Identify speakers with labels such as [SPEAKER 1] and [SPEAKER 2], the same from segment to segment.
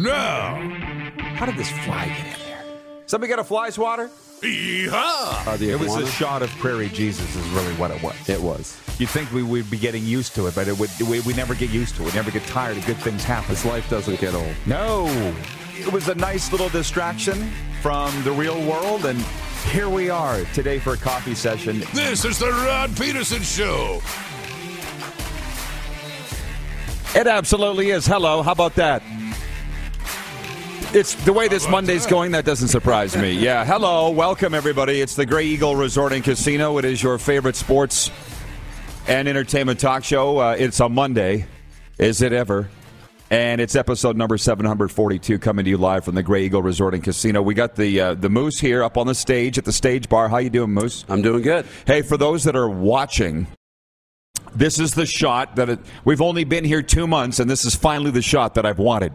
[SPEAKER 1] Now,
[SPEAKER 2] How did this fly get in there? Somebody got a fly swatter?
[SPEAKER 1] yeehaw!
[SPEAKER 3] Uh,
[SPEAKER 2] It was a shot of Prairie Jesus, is really what it was.
[SPEAKER 3] It was.
[SPEAKER 2] You'd think we would be getting used to it, but it would. We, we never get used to it. We never get tired of good things happening.
[SPEAKER 3] This life doesn't get old.
[SPEAKER 2] No, it was a nice little distraction from the real world, and here we are today for a coffee session.
[SPEAKER 1] This is the Rod Pedersen Show.
[SPEAKER 2] It absolutely is. Hello, how about that? It's the way this Monday's going. That doesn't surprise me. Yeah. Hello, welcome everybody. It's the Grey Eagle Resort and Casino. It is your favorite sports and entertainment talk show. Uh, it's a Monday. Is it ever? And it's episode number 742 coming to you live from the Grey Eagle Resort and Casino. We got the uh, the Moose here up on the stage at the stage bar. How you doing, Moose?
[SPEAKER 3] I'm doing good.
[SPEAKER 2] Hey, for those that are watching, this is the shot that it, we've only been here two months, and this is finally the shot that I've wanted.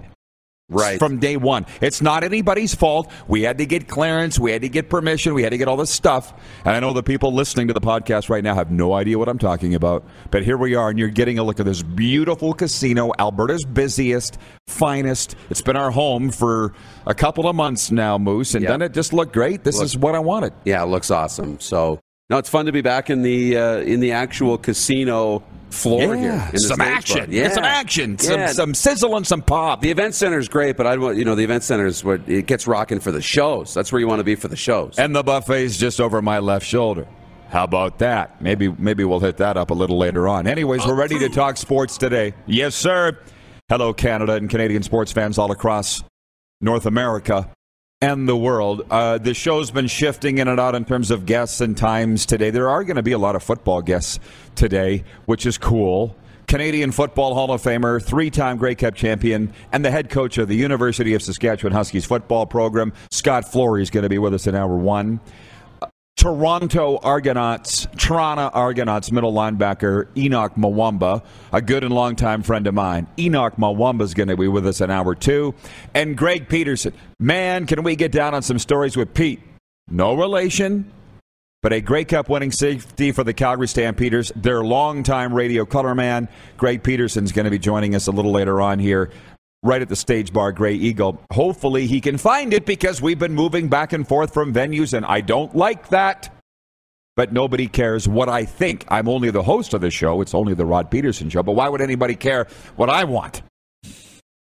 [SPEAKER 3] Right.
[SPEAKER 2] From day one. It's not anybody's fault. We had to get clearance. We had to get permission. We had to get all this stuff. And I know the people listening to the podcast right now have no idea what I'm talking about. But here we are, and you're getting a look at this beautiful casino, Alberta's busiest, finest. It's been our home for a couple of months now, Moose. And
[SPEAKER 3] Yep.
[SPEAKER 2] doesn't it just look great? This
[SPEAKER 3] Look-
[SPEAKER 2] is what I wanted.
[SPEAKER 3] yeah, it looks awesome. So no, it's fun to be back in the uh, in the actual casino floor here. in
[SPEAKER 2] some action. Yeah, some action. Some,
[SPEAKER 3] Yeah.
[SPEAKER 2] some sizzle and some pop.
[SPEAKER 3] The event center is great, but I want you know the event center is what it gets rocking for the shows. That's where you want to be for the shows.
[SPEAKER 2] And the buffet's just over my left shoulder. How about that? Maybe maybe we'll hit that up a little later on. Anyways, we're ready to talk sports today. Yes, sir. Hello, Canada and Canadian sports fans all across North America and the world. Uh, the show's been shifting in and out in terms of guests and times today. There are going to be a lot of football guests today, which is cool. Canadian Football Hall of Famer, three time Grey Cup champion, and the head coach of the University of Saskatchewan Huskies football program, Scott Flory, is going to be with us in hour one. Toronto Argonauts, Toronto Argonauts middle linebacker Henoc Muamba, a good and longtime friend of mine. Henoc Muamba is going to be with us in hour two. And Greg Peterson. Man, can we get down on some stories with Pete? No relation, but a Grey Cup winning safety for the Calgary Stampeders. Their longtime radio color man, Greg Peterson, is going to be joining us a little later on here, right at the stage bar, Grey Eagle. Hopefully, he can find it because we've been moving back and forth from venues, and I don't like that. But nobody cares what I think. I'm only the host of the show. It's only the Rod Pedersen show. But why would anybody care what I want?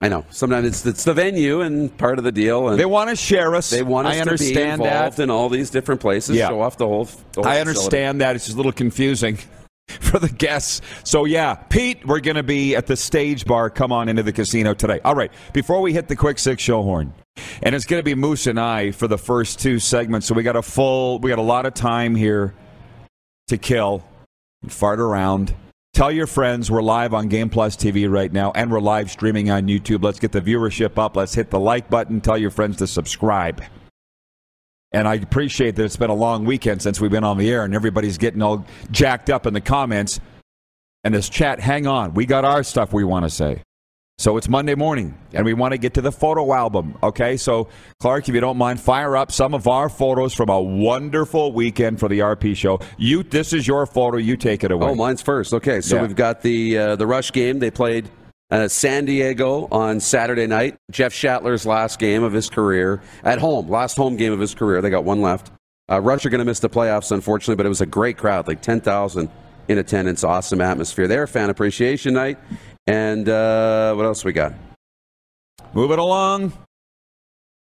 [SPEAKER 3] I know sometimes it's it's the venue and part of the deal, and
[SPEAKER 2] They want to share us.
[SPEAKER 3] they want us
[SPEAKER 2] I
[SPEAKER 3] to be involved
[SPEAKER 2] that.
[SPEAKER 3] in all these different places,
[SPEAKER 2] Yeah.
[SPEAKER 3] show off the whole. The whole
[SPEAKER 2] I
[SPEAKER 3] facility.
[SPEAKER 2] understand that. It's just a little confusing for the guests. So, yeah, Pete, we're going to be at the stage bar. Come on into the casino today. All right, before we hit the quick six show horn, and it's going to be Moose and I for the first two segments. So, we got a full, we got a lot of time here to kill and fart around. Tell your friends we're live on Game Plus TV right now, and we're live streaming on YouTube. Let's get the viewership up. Let's hit the like button. Tell your friends to subscribe. And I appreciate that it's been a long weekend since we've been on the air, and everybody's getting all jacked up in the comments. And this chat, hang on, we got our stuff we want to say. So it's Monday morning, and we want to get to the photo album. Okay, so Clark, if you don't mind, fire up some of our photos from a wonderful weekend for the RP show. You, this is your photo. You take it away.
[SPEAKER 3] Oh, mine's first. Okay, so
[SPEAKER 2] Yeah.
[SPEAKER 3] we've got the uh, the Rush game. They played uh, San Diego on Saturday night. Jeff Shattler's last game of his career at home, last home game of his career. They got one left. Uh, Rush are going to miss the playoffs, unfortunately, but it was a great crowd, like ten thousand in attendance. Awesome atmosphere there. Fan appreciation night, and uh, what else we got?
[SPEAKER 2] Moving along.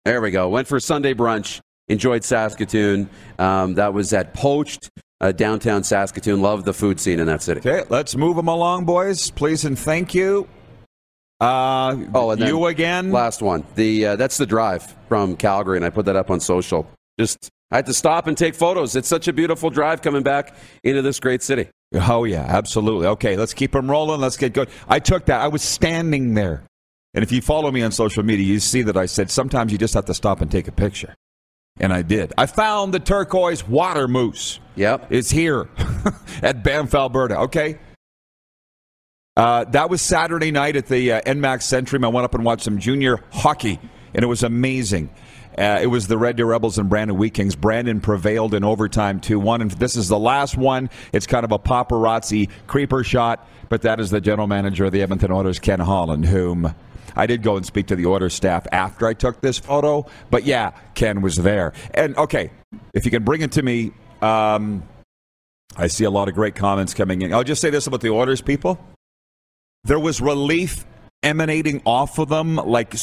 [SPEAKER 3] There we go. Went for Sunday brunch. Enjoyed Saskatoon. Um, that was at Poached, uh, downtown Saskatoon. Loved the food scene in that city.
[SPEAKER 2] Okay, let's move them along, boys. Please and thank you. Uh,
[SPEAKER 3] Oh, and
[SPEAKER 2] you again.
[SPEAKER 3] Last one. The uh, that's the drive from Calgary, and I put that up on social. Just I had to stop and take photos. It's such a beautiful drive coming back into this great city.
[SPEAKER 2] Oh yeah, absolutely. Okay, let's keep them rolling. Let's get good. I took that. I was standing there, and if you follow me on social media, you see that I said sometimes you just have to stop and take a picture, and I did. I found the turquoise water moose.
[SPEAKER 3] Yep.
[SPEAKER 2] It's here at Banff, Alberta. Okay. Uh, that was Saturday night at the uh, ENMAX Centrium. I went up and watched some junior hockey, and it was amazing. Uh, it was the Red Deer Rebels and Brandon Wheat Kings. Brandon prevailed in overtime 2 1. And this is the last one. It's kind of a paparazzi creeper shot, but that is the general manager of the Edmonton Oilers, Ken Holland, whom I did go and speak to the Oilers staff after I took this photo. But yeah, Ken was there. And okay, if you can bring it to me. Um, I see a lot of great comments coming in. I'll just say this about the Oilers people there was relief emanating off of them like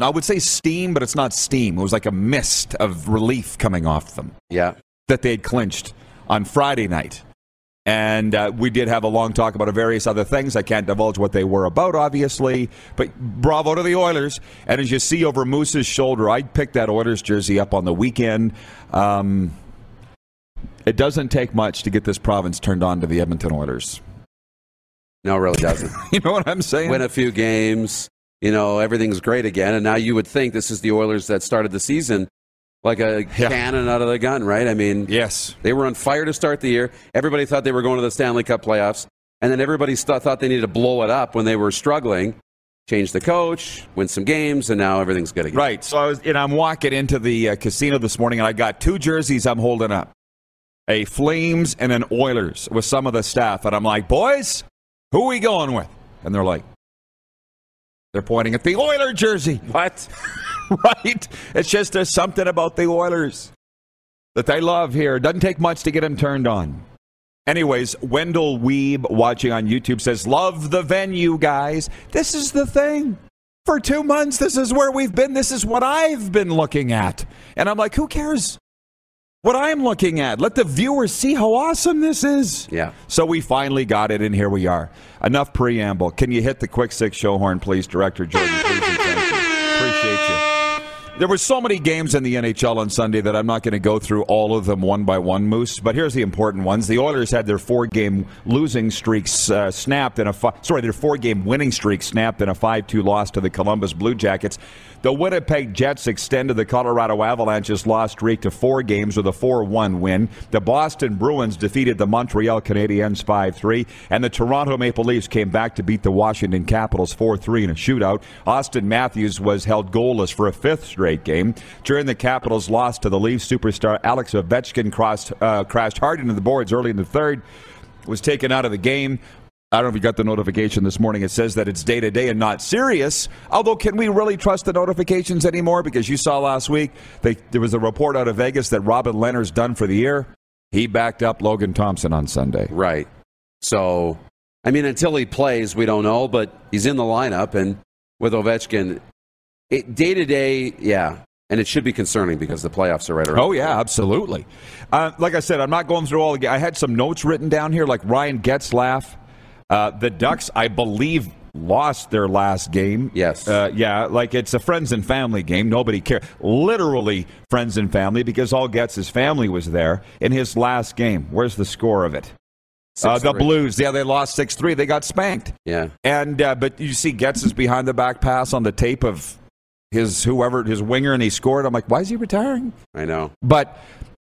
[SPEAKER 2] I would say steam but it's not steam. It was like a mist of relief coming off them
[SPEAKER 3] Yeah.
[SPEAKER 2] that they had clinched on friday night. And uh, we did have a long talk about various other things. I can't divulge what they were about obviously but bravo to the oilers. And as you see over moose's shoulder i picked that oilers jersey up on the weekend. Um, it doesn't take much to get this province turned on to the edmonton oilers
[SPEAKER 3] No, it really doesn't.
[SPEAKER 2] you know what i'm saying
[SPEAKER 3] Win a few games. You know, everything's great again. And now you would think this is the Oilers that started the season like a
[SPEAKER 2] Yeah.
[SPEAKER 3] cannon out of the gun, right? I mean,
[SPEAKER 2] yes
[SPEAKER 3] They were on fire to start the year. Everybody thought they were going to the Stanley Cup playoffs. And then everybody st- thought they needed to blow it up when they were struggling. Change the coach, win some games, and now everything's good again.
[SPEAKER 2] Right. So I was, and I'm walking into the uh, casino this morning, and I got two jerseys I'm holding up: a Flames and an Oilers with some of the staff. And I'm like, boys, who are we going with? And they're like, they're pointing at the Oiler jersey.
[SPEAKER 3] What?
[SPEAKER 2] right? It's just there's something about the Oilers that they love here. Doesn't take much to get them turned on. Anyways, Wendell Weeb watching on YouTube says, Love the venue, guys. This is the thing. For two months, this is where we've been. This is what I've been looking at. And I'm like, who cares what I'm looking at? Let the viewers see how awesome this is.
[SPEAKER 3] Yeah.
[SPEAKER 2] So we finally got it, and here we are. Enough preamble. Can you hit the quick six show horn, please, Director Jordan? Please There were so many games in the NHL on Sunday that I'm not going to go through all of them one by one, Moose. But here's the important ones: the Oilers had their four-game losing streaks uh, snapped in a fi- sorry, their four-game winning streak snapped in a five-two loss to the Columbus Blue Jackets. The Winnipeg Jets extended the Colorado Avalanche's loss streak to four games with a 4-1 win. The Boston Bruins defeated the Montreal Canadiens 5-3, and the Toronto Maple Leafs came back to beat the Washington Capitals 4-3 in a shootout. Auston Matthews was held goalless for a fifth straight game. During the Capitals' loss to the Leafs, superstar Alex Ovechkin crossed, uh, crashed hard into the boards early in the third, was taken out of the game. I don't know if you got the notification this morning. It says that it's day to day and not serious. Although, can we really trust the notifications anymore? Because you saw last week they, there was a report out of Vegas that Robin Lehner's done for the year. He backed up Logan Thompson on Sunday.
[SPEAKER 3] Right. So, I mean, until he plays, we don't know, but he's in the lineup. And with Ovechkin, day to day, yeah. And it should be concerning because the playoffs are right around.
[SPEAKER 2] Oh yeah, absolutely. Uh, like I said, I'm not going through all the. I had some notes written down here, like Ryan Getzlaf. Uh, the Ducks, I believe, lost their last game.
[SPEAKER 3] Yes.
[SPEAKER 2] Uh, yeah, like it's a friends and family game. Nobody cared. Literally friends and family because all Getz's family was there in his last game. Where's the score of it? Uh, the
[SPEAKER 3] 6-3.
[SPEAKER 2] Blues. Yeah, they lost six three. They got spanked.
[SPEAKER 3] Yeah.
[SPEAKER 2] And uh, but you see Getz is behind the back pass on the tape of his whoever his winger, and he scored. I'm like, why is he retiring?
[SPEAKER 3] I know.
[SPEAKER 2] But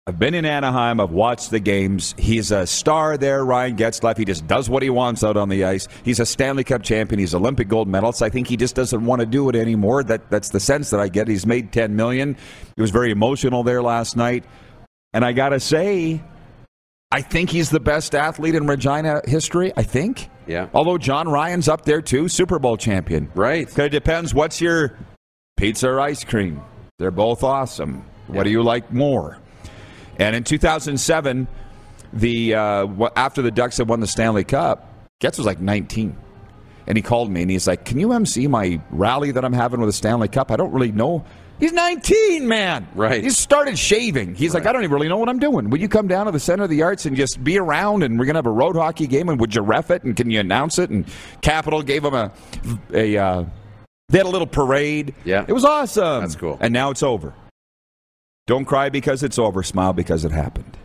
[SPEAKER 2] I've been in Anaheim. I've watched the games. He's a star there. Ryan Getzlaf. He just does what he wants out on the ice. He's a Stanley Cup champion. He's Olympic gold medalist. I think he just doesn't want to do it anymore. That that's the sense that I get. He's made ten million. He was very emotional there last night, and I gotta say. I think he's the best athlete in Regina history. I think.
[SPEAKER 3] Yeah.
[SPEAKER 2] Although Jon Ryan's up there too, Super Bowl champion.
[SPEAKER 3] Right.
[SPEAKER 2] It depends. What's your pizza or ice cream? They're both awesome. What do you like more? And in 2007, the uh, after the Ducks had won the Stanley Cup, Getz was like 19. and he called me and he's like, "Can you MC my rally that I'm having with the Stanley Cup? I don't really know." He's 19, man.
[SPEAKER 3] Right.
[SPEAKER 2] He started shaving. He's like, I don't even really know what I'm doing. Would you come down to the center of the arts and just be around? And we're gonna have a road hockey game. And would you ref it? And can you announce it? And Capital gave him a a. Uh, they had a little parade.
[SPEAKER 3] Yeah.
[SPEAKER 2] It was awesome.
[SPEAKER 3] That's cool.
[SPEAKER 2] And now it's over. Don't cry because it's over. Smile because it happened.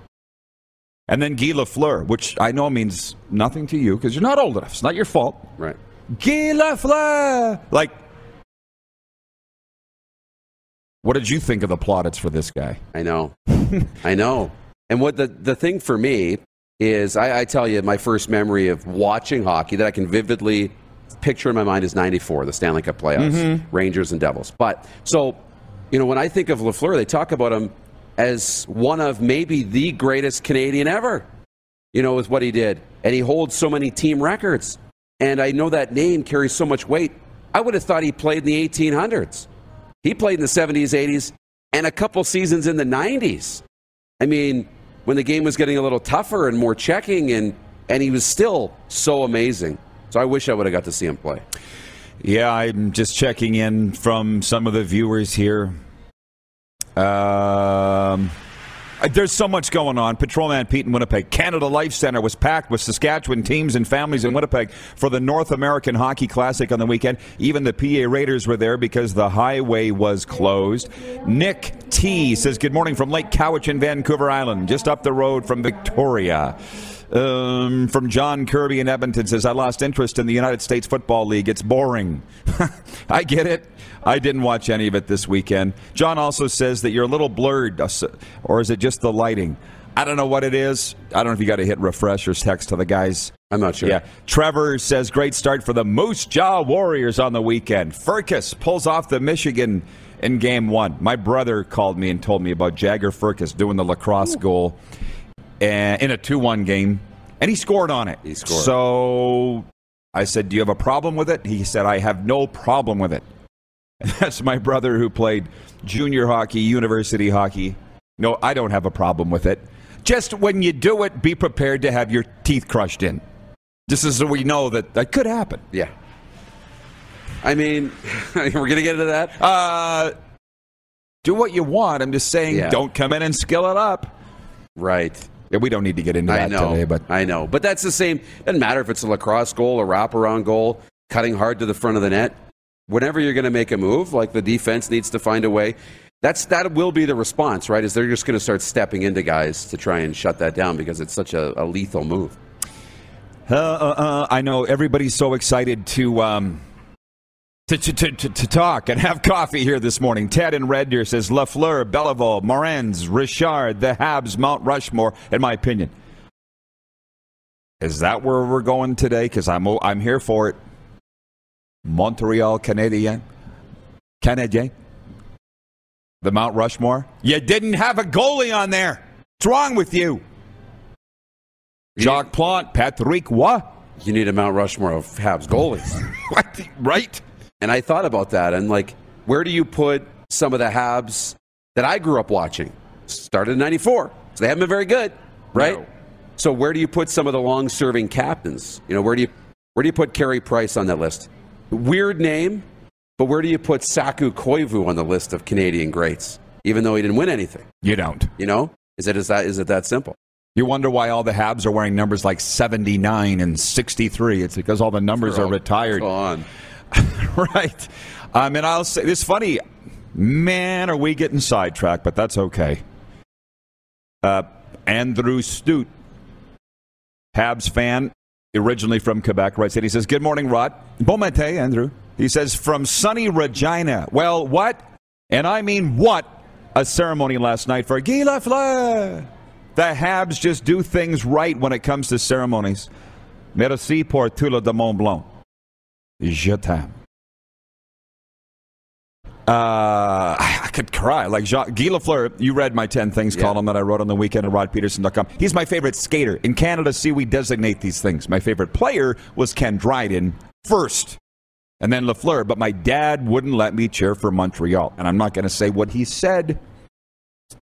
[SPEAKER 2] And then Guy Lafleur, which I know means nothing to you because you're not old enough. It's not your fault.
[SPEAKER 3] Right.
[SPEAKER 2] Guy Lafleur. Like, what did you think of the plaudits for this guy?
[SPEAKER 3] I know. I know. And what the, the thing for me is, I, I tell you, my first memory of watching hockey that I can vividly picture in my mind is 94, the Stanley Cup playoffs, mm-hmm. Rangers and Devils. But so, you know, when I think of Lafleur, they talk about him as one of maybe the greatest Canadian ever, you know, with what he did. And he holds so many team records. And I know that name carries so much weight. I would have thought he played in the 1800s. He played in the 70s, 80s, and a couple seasons in the 90s. I mean, when the game was getting a little tougher and more checking, and, and he was still so amazing. So I wish I would have got to see him play.
[SPEAKER 2] Yeah, I'm just checking in from some of the viewers here. Um, there's so much going on. Patrolman Pete in Winnipeg. Canada Life Center was packed with Saskatchewan teams and families in Winnipeg for the North American Hockey Classic on the weekend. Even the PA Raiders were there because the highway was closed. Nick T says, Good morning from Lake Cowichan, Vancouver Island, just up the road from Victoria. Um, from John Kirby in Edmonton says, I lost interest in the United States Football League. It's boring. I get it. I didn't watch any of it this weekend. John also says that you're a little blurred, uh, or is it just the lighting? I don't know what it is. I don't know if you got to hit refresh or text to the guys.
[SPEAKER 3] I'm not sure.
[SPEAKER 2] Yeah. Trevor says, great start for the Moose Jaw Warriors on the weekend. Firkus pulls off the Michigan in game one. My brother called me and told me about Jagger Firkus doing the lacrosse goal and, in a 2 1 game, and he scored on it.
[SPEAKER 3] He scored.
[SPEAKER 2] So I said, Do you have a problem with it? He said, I have no problem with it. And that's my brother who played junior hockey, university hockey. No, I don't have a problem with it. Just when you do it, be prepared to have your teeth crushed in. Just as we know that that could happen.
[SPEAKER 3] Yeah. I mean, we're going to get into that.
[SPEAKER 2] Uh, do what you want. I'm just saying,
[SPEAKER 3] Yeah.
[SPEAKER 2] don't come in and skill it up.
[SPEAKER 3] Right.
[SPEAKER 2] Yeah, we don't need to get into
[SPEAKER 3] I
[SPEAKER 2] that
[SPEAKER 3] know.
[SPEAKER 2] today, but
[SPEAKER 3] I know. But that's the same. Doesn't matter if it's a lacrosse goal, a wraparound goal, cutting hard to the front of the net. Whenever you're going to make a move, like the defense needs to find a way. That's that will be the response, right? Is they're just going to start stepping into guys to try and shut that down because it's such a, a lethal move.
[SPEAKER 2] Uh, uh, uh, I know everybody's so excited to, um, to, to, to, to, talk and have coffee here this morning. Ted in Red Deer says Lafleur, Béliveau, Morenz, Richard, the Habs, Mount Rushmore, in my opinion. Is that where we're going today? Because I'm, I'm here for it. Montreal Canadien. Canadien. The Mount Rushmore. You didn't have a goalie on there. What's wrong with you? Jacques Plante, Patrick Roy.
[SPEAKER 3] You need a Mount Rushmore of Habs goalies.
[SPEAKER 2] What? Right?
[SPEAKER 3] And I thought about that and like, where do you put some of the Habs that I grew up watching? Started in 94. So they haven't been very good, right?
[SPEAKER 2] No.
[SPEAKER 3] So where do you put some of the long serving captains? You know, where do you where do you put Carey Price on that list? Weird name, but where do you put Saku Koivu on the list of Canadian greats, even though he didn't win anything?
[SPEAKER 2] You don't.
[SPEAKER 3] You know? Is it is that is it that simple?
[SPEAKER 2] You wonder why all the Habs are wearing numbers like 79 and 63. It's because all the numbers are
[SPEAKER 3] Oh,
[SPEAKER 2] retired. Right. Um, and I'll say, it's funny. Man, are we getting sidetracked, but that's okay. Uh, Andrew Stute, Habs fan, originally from Quebec, it. He says, Good morning, Rod. Bon matin, Andrew. He says, From sunny Regina. Well, what? And I mean, what? A ceremony last night for Guy Lafleur. The Habs just do things right when it comes to ceremonies. Merci pour tout le Démon Blond. Je t'aime. Uh, I could cry. Like Jean- Guy Lafleur, you read my 10 things
[SPEAKER 3] Yeah.
[SPEAKER 2] column that I wrote on the weekend at rodpedersen.com. He's my favorite skater. In Canada, see, we designate these things. My favorite player was Ken Dryden first, and then Lafleur. But my dad wouldn't let me cheer for Montreal. And I'm not going to say what he said.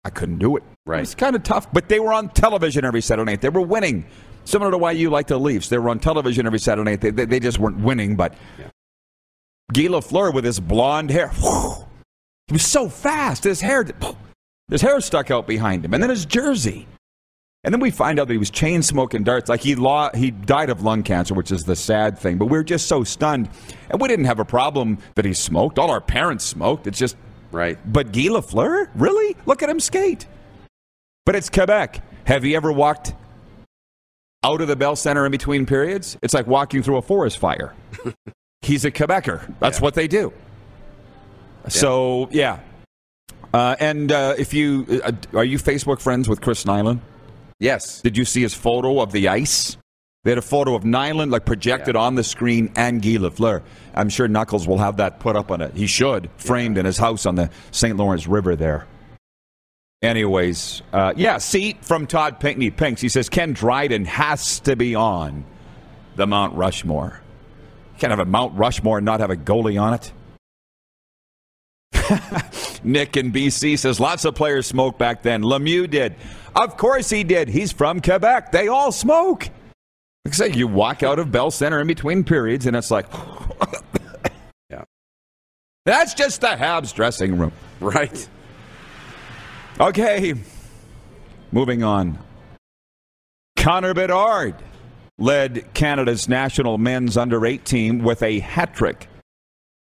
[SPEAKER 2] I couldn't do it.
[SPEAKER 3] Right.
[SPEAKER 2] It's kind of tough. But they were on television every Saturday night. They were winning. Similar to why you like the Leafs. They were on television every Saturday night. They, they, they just weren't winning, but
[SPEAKER 3] Yeah.
[SPEAKER 2] Guy Lafleur with his blonde hair. He was so fast. His hair, his hair stuck out behind him, and then his jersey. And then we find out that he was chain smoking darts. Like he law, he died of lung cancer, which is the sad thing. But we are just so stunned, and we didn't have a problem that he smoked. All our parents smoked. It's just,
[SPEAKER 3] Right.
[SPEAKER 2] but Guy Lafleur, really? Look at him skate. But it's Quebec. Have you ever walked out of the Bell Center in between periods? It's like walking through a forest fire. He's a Quebecer. That's
[SPEAKER 3] Yeah.
[SPEAKER 2] what they do. So yeah, uh, and uh, if you uh, are you Facebook friends with Chris Nilan?
[SPEAKER 3] Yes.
[SPEAKER 2] Did you see his photo of the ice? They had a photo of Nilan like projected on the screen and Guy Lafleur. I'm sure Knuckles will have that put up on it. He should framed in his house on the St. Lawrence River there. Anyways, uh, yeah, seat from Todd Pinkney Pinks. He says Ken Dryden has to be on the Mount Rushmore. You can't have a Mount Rushmore and not have a goalie on it. Nick in BC says lots of players smoked back then. Lemieux did. Of course he did. He's from Quebec. They all smoke. Like I say, you walk out of Bell Center in between periods, and it's like,
[SPEAKER 3] Yeah.
[SPEAKER 2] that's just the Habs dressing room.
[SPEAKER 3] Right.
[SPEAKER 2] Okay, moving on. Connor Bedard led Canada's national men's under 8 team with a hat trick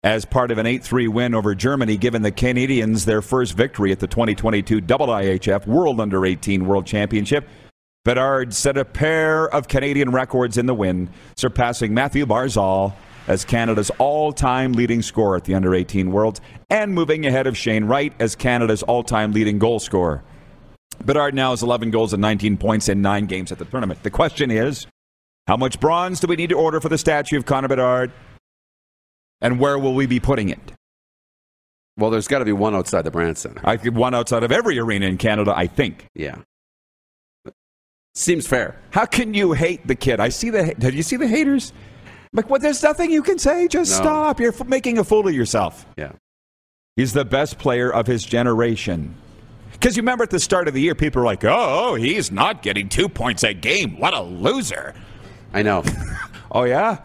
[SPEAKER 2] as part of an 8 3 win over Germany, giving the Canadians their first victory at the 2022 IIHF World Under 18 World Championship. Bedard set a pair of Canadian records in the win, surpassing Mathew Barzal as Canada's all time leading scorer at the Under 18 Worlds and moving ahead of Shane Wright as Canada's all time leading goal scorer. Bedard now has 11 goals and 19 points in nine games at the tournament. The question is how much bronze do we need to order for the statue of Connor Bedard? And where will we be putting it?
[SPEAKER 3] Well, there's got to be one outside the Brandt Center.
[SPEAKER 2] I could one outside of every arena in Canada, I think.
[SPEAKER 3] Yeah. Seems fair.
[SPEAKER 2] How can you hate the kid? I see the. Did you see the haters? Like, what? There's nothing you can say. Just
[SPEAKER 3] No.
[SPEAKER 2] stop. You're f- making a fool of yourself.
[SPEAKER 3] Yeah.
[SPEAKER 2] He's the best player of his generation. Because you remember at the start of the year, people were like, "Oh, he's not getting two points a game. What a loser!"
[SPEAKER 3] I know.
[SPEAKER 2] Oh yeah.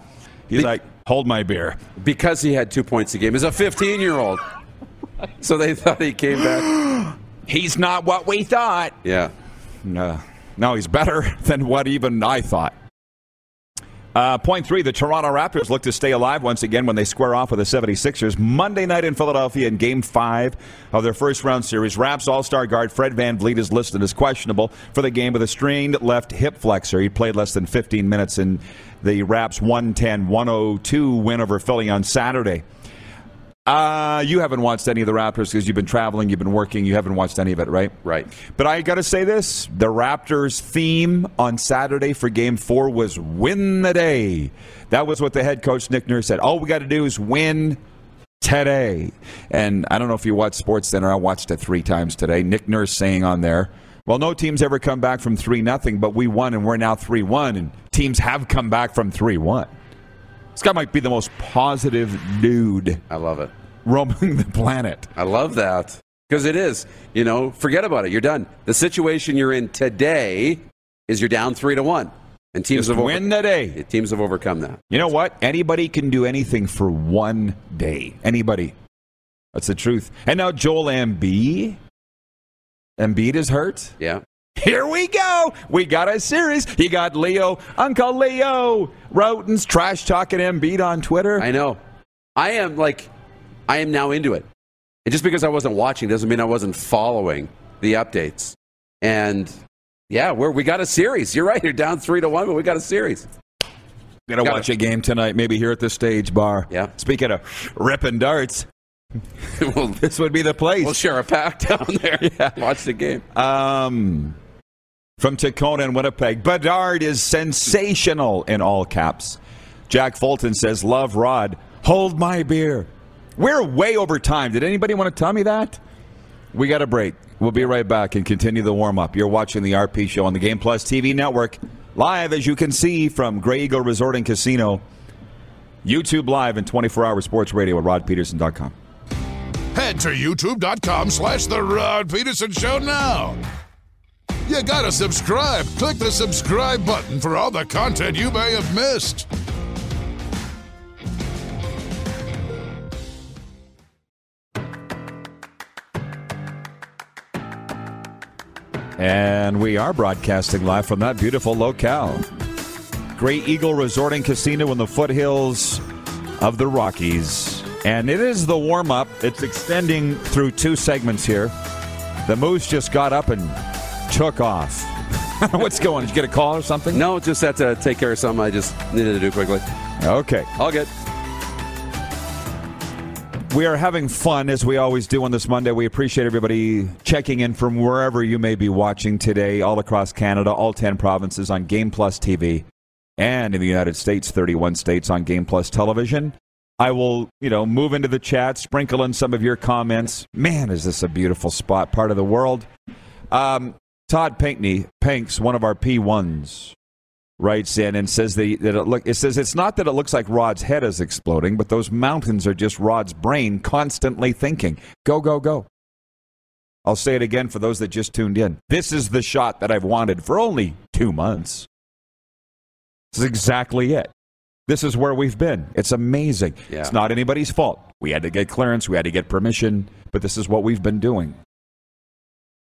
[SPEAKER 2] He's
[SPEAKER 3] Be-
[SPEAKER 2] like, "Hold my beer."
[SPEAKER 3] because he had two points a game as a 15 year old. So they thought he came back.
[SPEAKER 2] He's not what we thought.
[SPEAKER 3] Yeah.
[SPEAKER 2] No, no, he's better than what even I thought. Uh, point three, the Toronto Raptors look to stay alive once again when they square off with the 76ers Monday night in Philadelphia in game five of their first round series. Raps All Star guard Fred VanVleet is listed as questionable for the game with a strained left hip flexor. He played less than 15 minutes in the Raps 110 102 win over Philly on Saturday. Uh, you haven't watched any of the Raptors because you've been traveling, you've been working, you haven't watched any of it, right?
[SPEAKER 3] Right.
[SPEAKER 2] But I got to say this the Raptors' theme on Saturday for game four was win the day. That was what the head coach, Nick Nurse, said. All we got to do is win today. And I don't know if you watched Sports Center. I watched it three times today. Nick Nurse saying on there, well, no team's ever come back from 3 nothing, but we won and we're now 3 1. And teams have come back from 3 1. This guy might be the most positive dude
[SPEAKER 3] I love it.
[SPEAKER 2] roaming the planet.
[SPEAKER 3] I love that. Because it is. You know, forget about it. You're done. The situation you're in today is you're down three to one. And teams
[SPEAKER 2] Just
[SPEAKER 3] have over-
[SPEAKER 2] win the day.
[SPEAKER 3] teams have overcome that.
[SPEAKER 2] You know what? Anybody can do anything for one day. Anybody. That's the truth. And now Joel Embiid. Embiid is hurt.
[SPEAKER 3] Yeah.
[SPEAKER 2] Here we go. We got a series. You got Leo, Uncle Leo, Rautins' trash talking Embiid on Twitter.
[SPEAKER 3] I know. I am like, I am now into it. And just because I wasn't watching doesn't mean I wasn't following the updates. And yeah, we're, we got a series. You're right. You're down three to one, but we got a series.
[SPEAKER 2] Gonna
[SPEAKER 3] Got
[SPEAKER 2] watch
[SPEAKER 3] it.
[SPEAKER 2] a game tonight, maybe here at the stage bar.
[SPEAKER 3] Yeah.
[SPEAKER 2] Speaking of ripping darts,
[SPEAKER 3] we'll,
[SPEAKER 2] this would be the place.
[SPEAKER 3] we'll share a pack down there. Yeah. Watch the game.
[SPEAKER 2] Um, from Tacona and Winnipeg, Bedard is sensational in all caps. Jack Fulton says, "Love Rod, hold my beer." We're way over time. Did anybody want to tell me that? We got a break. We'll be right back and continue the warm up. You're watching the RP show on the Game Plus TV network, live as you can see from Grey Eagle Resort and Casino. YouTube live and 24 hour sports radio at rodpedersen.com.
[SPEAKER 1] Head to youtube.com slash The Rod Pedersen Show now. You gotta subscribe. Click the subscribe button for all the content you may have missed.
[SPEAKER 2] And we are broadcasting live from that beautiful locale. Grey Eagle Resort and Casino in the foothills of the Rockies. And it is the warm up. It's extending through two segments here. The Moose just got up and took off. What's going? Did you get a call or something?
[SPEAKER 3] No, just had to take care of something I just needed to do quickly.
[SPEAKER 2] Okay.
[SPEAKER 3] All good.
[SPEAKER 2] We are having fun as we always do on this Monday. We appreciate everybody checking in from wherever you may be watching today, all across Canada, all 10 provinces on Game Plus TV, and in the United States, 31 states on Game Plus television. I will, you know, move into the chat, sprinkle in some of your comments. Man, is this a beautiful spot, part of the world. Um, Todd Pinkney, Pinks, one of our P1s, writes in and says that, that it look it says it's not that it looks like Rod's head is exploding, but those mountains are just Rod's brain constantly thinking, go, go, go. I'll say it again for those that just tuned in. This is the shot that I've wanted for only two months. This is exactly it. This is where we've been. It's amazing.
[SPEAKER 3] Yeah.
[SPEAKER 2] It's not anybody's fault. We had to get clearance, we had to get permission, but this is what we've been doing.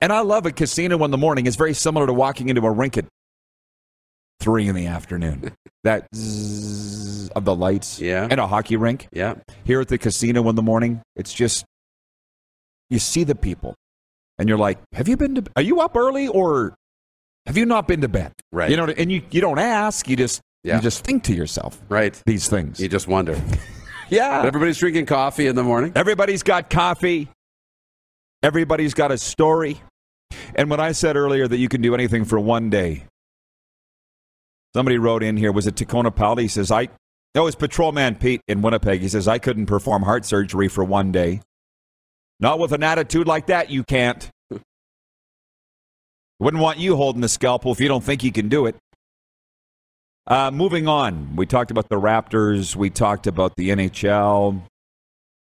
[SPEAKER 2] And I love a casino in the morning. It's very similar to walking into a rink at three in the afternoon. that zzz of the lights
[SPEAKER 3] Yeah.
[SPEAKER 2] and a hockey rink
[SPEAKER 3] Yeah.
[SPEAKER 2] here at the casino in the morning. It's just you see the people, and you're like, "Have you been to? Are you up early or have you not been to bed?"
[SPEAKER 3] Right.
[SPEAKER 2] You know, and you you don't ask. You just
[SPEAKER 3] Yeah.
[SPEAKER 2] you just think to yourself
[SPEAKER 3] Right.
[SPEAKER 2] these things.
[SPEAKER 3] You just wonder.
[SPEAKER 2] yeah.
[SPEAKER 3] Everybody's drinking coffee in the morning.
[SPEAKER 2] Everybody's got coffee. Everybody's got a story. And when I said earlier that you can do anything for one day, somebody wrote in here, was it Tacona Powell? He says, I, that was Patrolman Pete in Winnipeg. He says, I couldn't perform heart surgery for one day. Not with an attitude like that, you can't. Wouldn't want you holding the scalpel if you don't think you can do it. Uh, moving on, we talked about the Raptors. We talked about the NHL.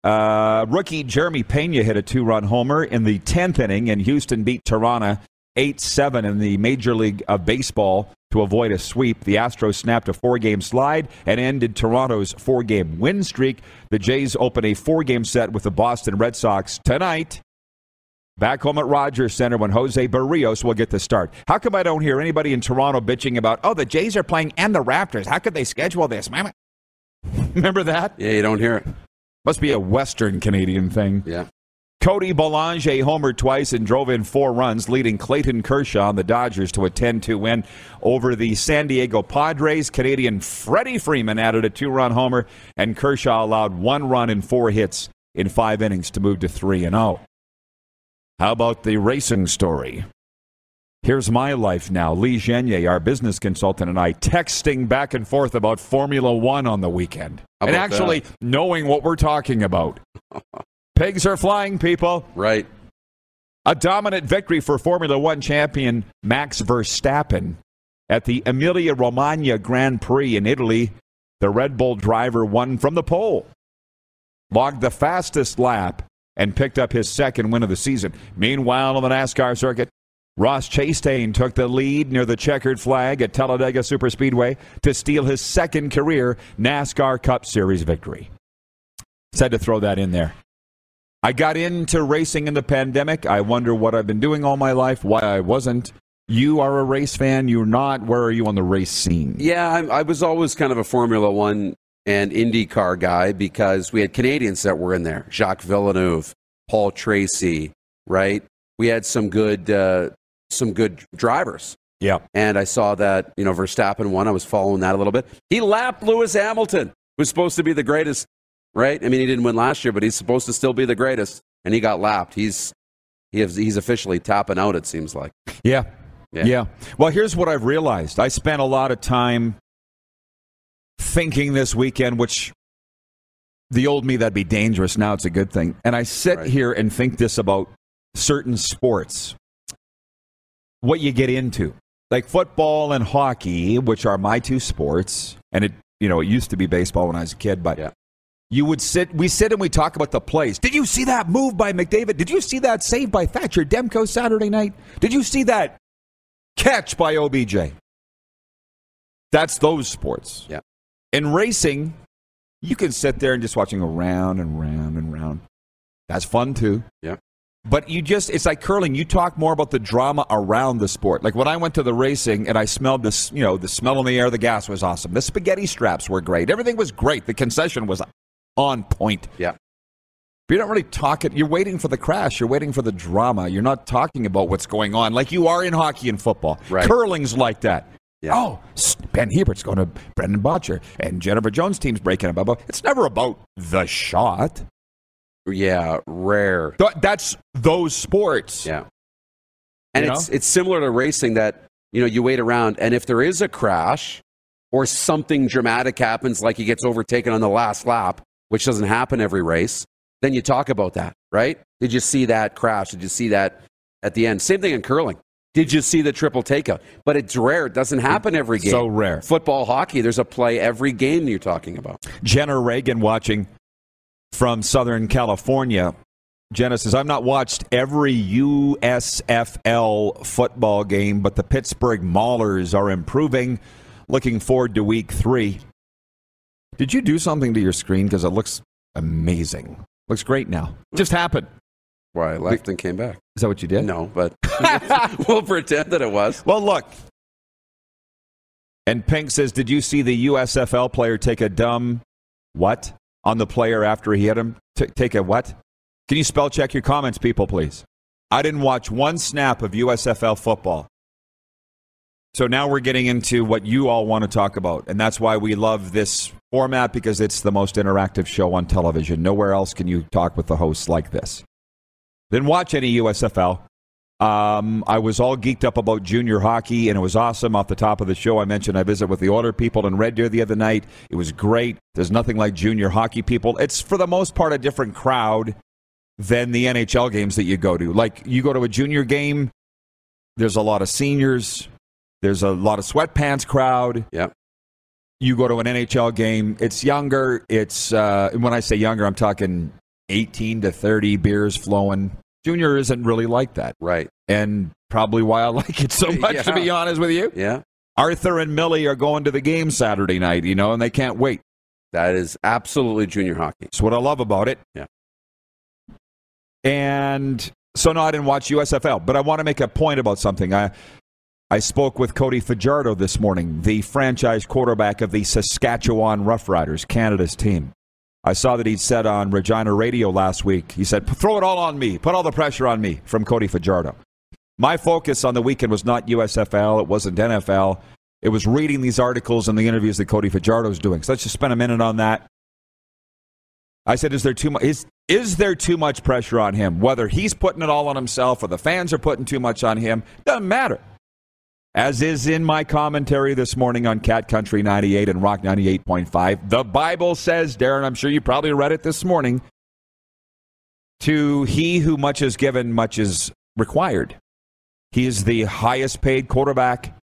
[SPEAKER 2] Uh, rookie Jeremy Pena hit a two run homer in the 10th inning, and Houston beat Toronto 8 7 in the Major League of Baseball to avoid a sweep. The Astros snapped a four game slide and ended Toronto's four game win streak. The Jays open a four game set with the Boston Red Sox tonight. Back home at Rogers Center when Jose Berrios will get the start. How come I don't hear anybody in Toronto bitching about, oh, the Jays are playing and the Raptors? How could they schedule this? Remember that?
[SPEAKER 3] Yeah, you don't hear it.
[SPEAKER 2] Must be a Western Canadian thing.
[SPEAKER 3] Yeah.
[SPEAKER 2] Cody Bellinger homered twice and drove in four runs, leading Clayton Kershaw and the Dodgers to a 10 2 win over the San Diego Padres. Canadian Freddie Freeman added a two run homer, and Kershaw allowed one run and four hits in five innings to move to 3 and 0. How about the racing story? Here's my life now. Lee Genier, our business consultant, and I texting back and forth about Formula One on the weekend. And actually
[SPEAKER 3] that?
[SPEAKER 2] knowing what we're talking about. Pigs are flying, people.
[SPEAKER 3] Right.
[SPEAKER 2] A dominant victory for Formula One champion Max Verstappen at the Emilia Romagna Grand Prix in Italy. The Red Bull driver won from the pole, logged the fastest lap, and picked up his second win of the season. Meanwhile, on the NASCAR circuit, Ross Chastain took the lead near the checkered flag at Talladega Superspeedway to steal his second career NASCAR Cup Series victory. Said to throw that in there. I got into racing in the pandemic. I wonder what I've been doing all my life, why I wasn't. You are a race fan. You're not. Where are you on the race scene?
[SPEAKER 3] Yeah, I, I was always kind of a Formula One and IndyCar guy because we had Canadians that were in there Jacques Villeneuve, Paul Tracy, right? We had some good, uh, some good drivers.
[SPEAKER 2] Yeah.
[SPEAKER 3] And I saw that, you know, Verstappen won. I was following that a little bit. He lapped Lewis Hamilton, who's supposed to be the greatest, right? I mean, he didn't win last year, but he's supposed to still be the greatest. And he got lapped. He's, he has, he's officially tapping out, it seems like.
[SPEAKER 2] Yeah.
[SPEAKER 3] Yeah.
[SPEAKER 2] yeah. Well, here's what I've realized. I spent a lot of time thinking this weekend, which the old me, that'd be dangerous. Now it's a good thing. And I sit
[SPEAKER 3] Right.
[SPEAKER 2] here and think this about certain sports, what you get into. Like football and hockey, which are my two sports, and it you know, it used to be baseball when I was a kid, but
[SPEAKER 3] Yeah.
[SPEAKER 2] you would sit we sit and we talk about the plays. Did you see that move by McDavid? Did you see that save by Thatcher Demko Saturday night? Did you see that catch by OBJ. That's those sports.
[SPEAKER 3] Yeah.
[SPEAKER 2] In racing, you can sit there and just watching around and round and round. That's fun too.
[SPEAKER 3] Yeah.
[SPEAKER 2] But you just, it's like curling. You talk more about the drama around the sport. Like when I went to the racing and I smelled this, you know, the smell in the air, the gas was awesome. The spaghetti straps were great. Everything was great. The concession was on point.
[SPEAKER 3] Yeah.
[SPEAKER 2] But you're not really talking, you're waiting for the crash. You're waiting for the drama. You're not talking about what's going on like you are in hockey and football.
[SPEAKER 3] Right.
[SPEAKER 2] Curling's like that.
[SPEAKER 3] Yeah.
[SPEAKER 2] Oh, Ben Hebert's going to Brendan Bottcher and Jennifer Jones' team's breaking up. It's never about the shot.
[SPEAKER 3] Yeah, rare.
[SPEAKER 2] Th- That's those sports.
[SPEAKER 3] Yeah. And
[SPEAKER 2] You
[SPEAKER 3] it's
[SPEAKER 2] know?
[SPEAKER 3] it's similar to racing that, you know, you wait around and if there is a crash or something dramatic happens like he gets overtaken on the last lap, which doesn't happen every race, then you talk about that, right? Did you see that crash? Did you see that at the end? Same thing in curling. Did you see the triple takeout? But it's rare. It doesn't happen every game.
[SPEAKER 2] So rare.
[SPEAKER 3] Football, hockey, there's a play every game you're talking about.
[SPEAKER 2] Jenna Reagan watching from Southern California. Jenna says, I've not watched every USFL football game, but the Pittsburgh Maulers are improving. Looking forward to week three. Did you do something to your screen? Because it looks amazing. Looks great now. Just happened.
[SPEAKER 3] Why I left and came back.
[SPEAKER 2] Is that what you did?
[SPEAKER 3] No, but we'll pretend that it was.
[SPEAKER 2] Well, look. And Pink says, Did you see the USFL player take a dumb what on the player after he hit him? T- take a what? Can you spell check your comments, people, please? I didn't watch one snap of USFL football. So now we're getting into what you all want to talk about. And that's why we love this format because it's the most interactive show on television. Nowhere else can you talk with the hosts like this. Didn't watch any USFL. Um, I was all geeked up about junior hockey, and it was awesome. Off the top of the show, I mentioned I visited with the Oiler people in Red Deer the other night. It was great. There's nothing like junior hockey people. It's for the most part a different crowd than the NHL games that you go to. Like you go to a junior game, there's a lot of seniors, there's a lot of sweatpants crowd.
[SPEAKER 3] Yep.
[SPEAKER 2] You go to an NHL game, it's younger. It's uh, when I say younger, I'm talking 18 to 30 beers flowing. Junior isn't really like that
[SPEAKER 3] Right.
[SPEAKER 2] and probably why I like it so much, to be honest with you.
[SPEAKER 3] Yeah.
[SPEAKER 2] Arthur and Millie are going to the game Saturday night, you know, and they can't wait.
[SPEAKER 3] That is absolutely junior hockey.
[SPEAKER 2] That's what I love about it.
[SPEAKER 3] Yeah.
[SPEAKER 2] And so, no, I didn't watch USFL, but I want to make a point about something. I, I spoke with Cody Fajardo this morning, the franchise quarterback of the Saskatchewan Roughriders, Canada's team. I saw that he'd said on Regina Radio last week, he said, throw it all on me, put all the pressure on me from Cody Fajardo. My focus on the weekend was not USFL, it wasn't NFL. It was reading these articles and the interviews that Cody Fajardo is doing. So let's just spend a minute on that. I said, is there too much? Is, is there too much pressure on him? Whether he's putting it all on himself or the fans are putting too much on him, doesn't matter. As is in my commentary this morning on Cat Country 98 and Rock 98.5, the Bible says, Darren, I'm sure you probably read it this morning, to he who much is given, much is required. He is the highest paid quarterback.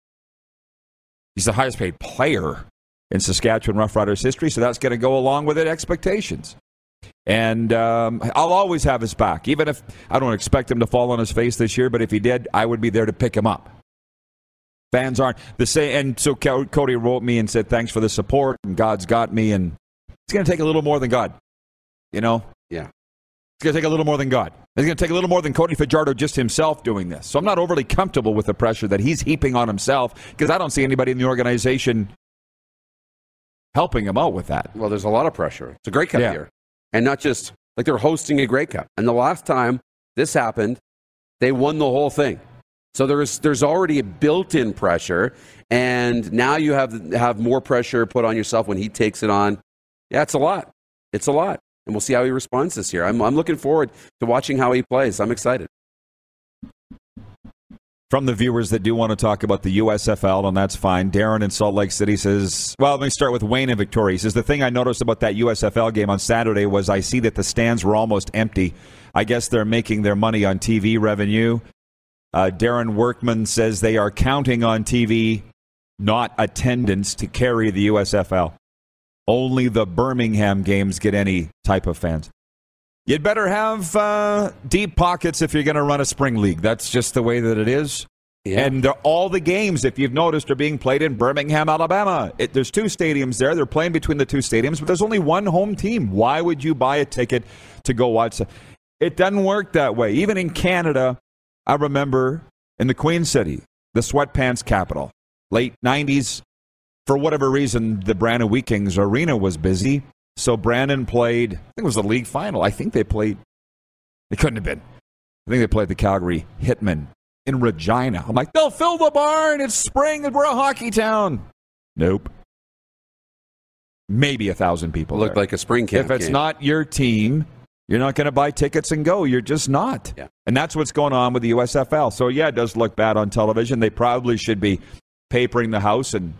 [SPEAKER 2] He's the highest paid player in Saskatchewan Roughriders history, so that's going to go along with it expectations. And um, I'll always have his back, even if I don't expect him to fall on his face this year. But if he did, I would be there to pick him up. Fans aren't the same, and so Cody wrote me and said, "Thanks for the support, and God's got me." And it's going to take a little more than God, you know.
[SPEAKER 3] Yeah.
[SPEAKER 2] It's going to take a little more than God. It's going to take a little more than Cody Fajardo just himself doing this. So I'm not overly comfortable with the pressure that he's heaping on himself because I don't see anybody in the organization helping him out with that.
[SPEAKER 3] Well, there's a lot of pressure. It's a Grey Cup
[SPEAKER 2] Yeah.
[SPEAKER 3] year. And not just like they're hosting a Grey Cup. And the last time this happened, they won the whole thing. So there's there's already a built-in pressure, and now you have have more pressure put on yourself when he takes it on. Yeah, it's a lot. It's a lot, and we'll see how he responds this year. I'm I'm looking forward to watching how he plays. I'm excited.
[SPEAKER 2] From the viewers that do want to talk about the USFL, and that's fine. Darren in Salt Lake City says, well, let me start with Wayne in Victoria. He says, the thing I noticed about that USFL game on Saturday was I see that the stands were almost empty. I guess they're making their money on TV revenue. Uh, Darren Workman says they are counting on TV, not attendance, to carry the USFL. Only the Birmingham games get any type of fans. You'd better have uh, deep pockets if you're going to run a spring league. That's just the way that it is. Yeah. And all the games, if you've noticed, are being played in Birmingham, Alabama. It, there's two stadiums there. They're playing between the two stadiums, but there's only one home team. Why would you buy a ticket to go watch? It doesn't work that way. Even in Canada, I remember in the Queen City, the sweatpants capital, late 90s, for whatever reason, the Brandon Wheat Kings arena was busy. So Brandon played, I think it was the league final. I think they played, it couldn't have been. I think they played the Calgary Hitmen in Regina. I'm like, they'll fill the barn. It's spring and we're a hockey town. Nope. Maybe a thousand people.
[SPEAKER 3] Looked
[SPEAKER 2] there.
[SPEAKER 3] like a spring camp.
[SPEAKER 2] If it's not your team, you're not going to buy tickets and go. You're just not.
[SPEAKER 3] Yeah.
[SPEAKER 2] And that's what's going on with the USFL. So, yeah, it does look bad on television. They probably should be papering the house and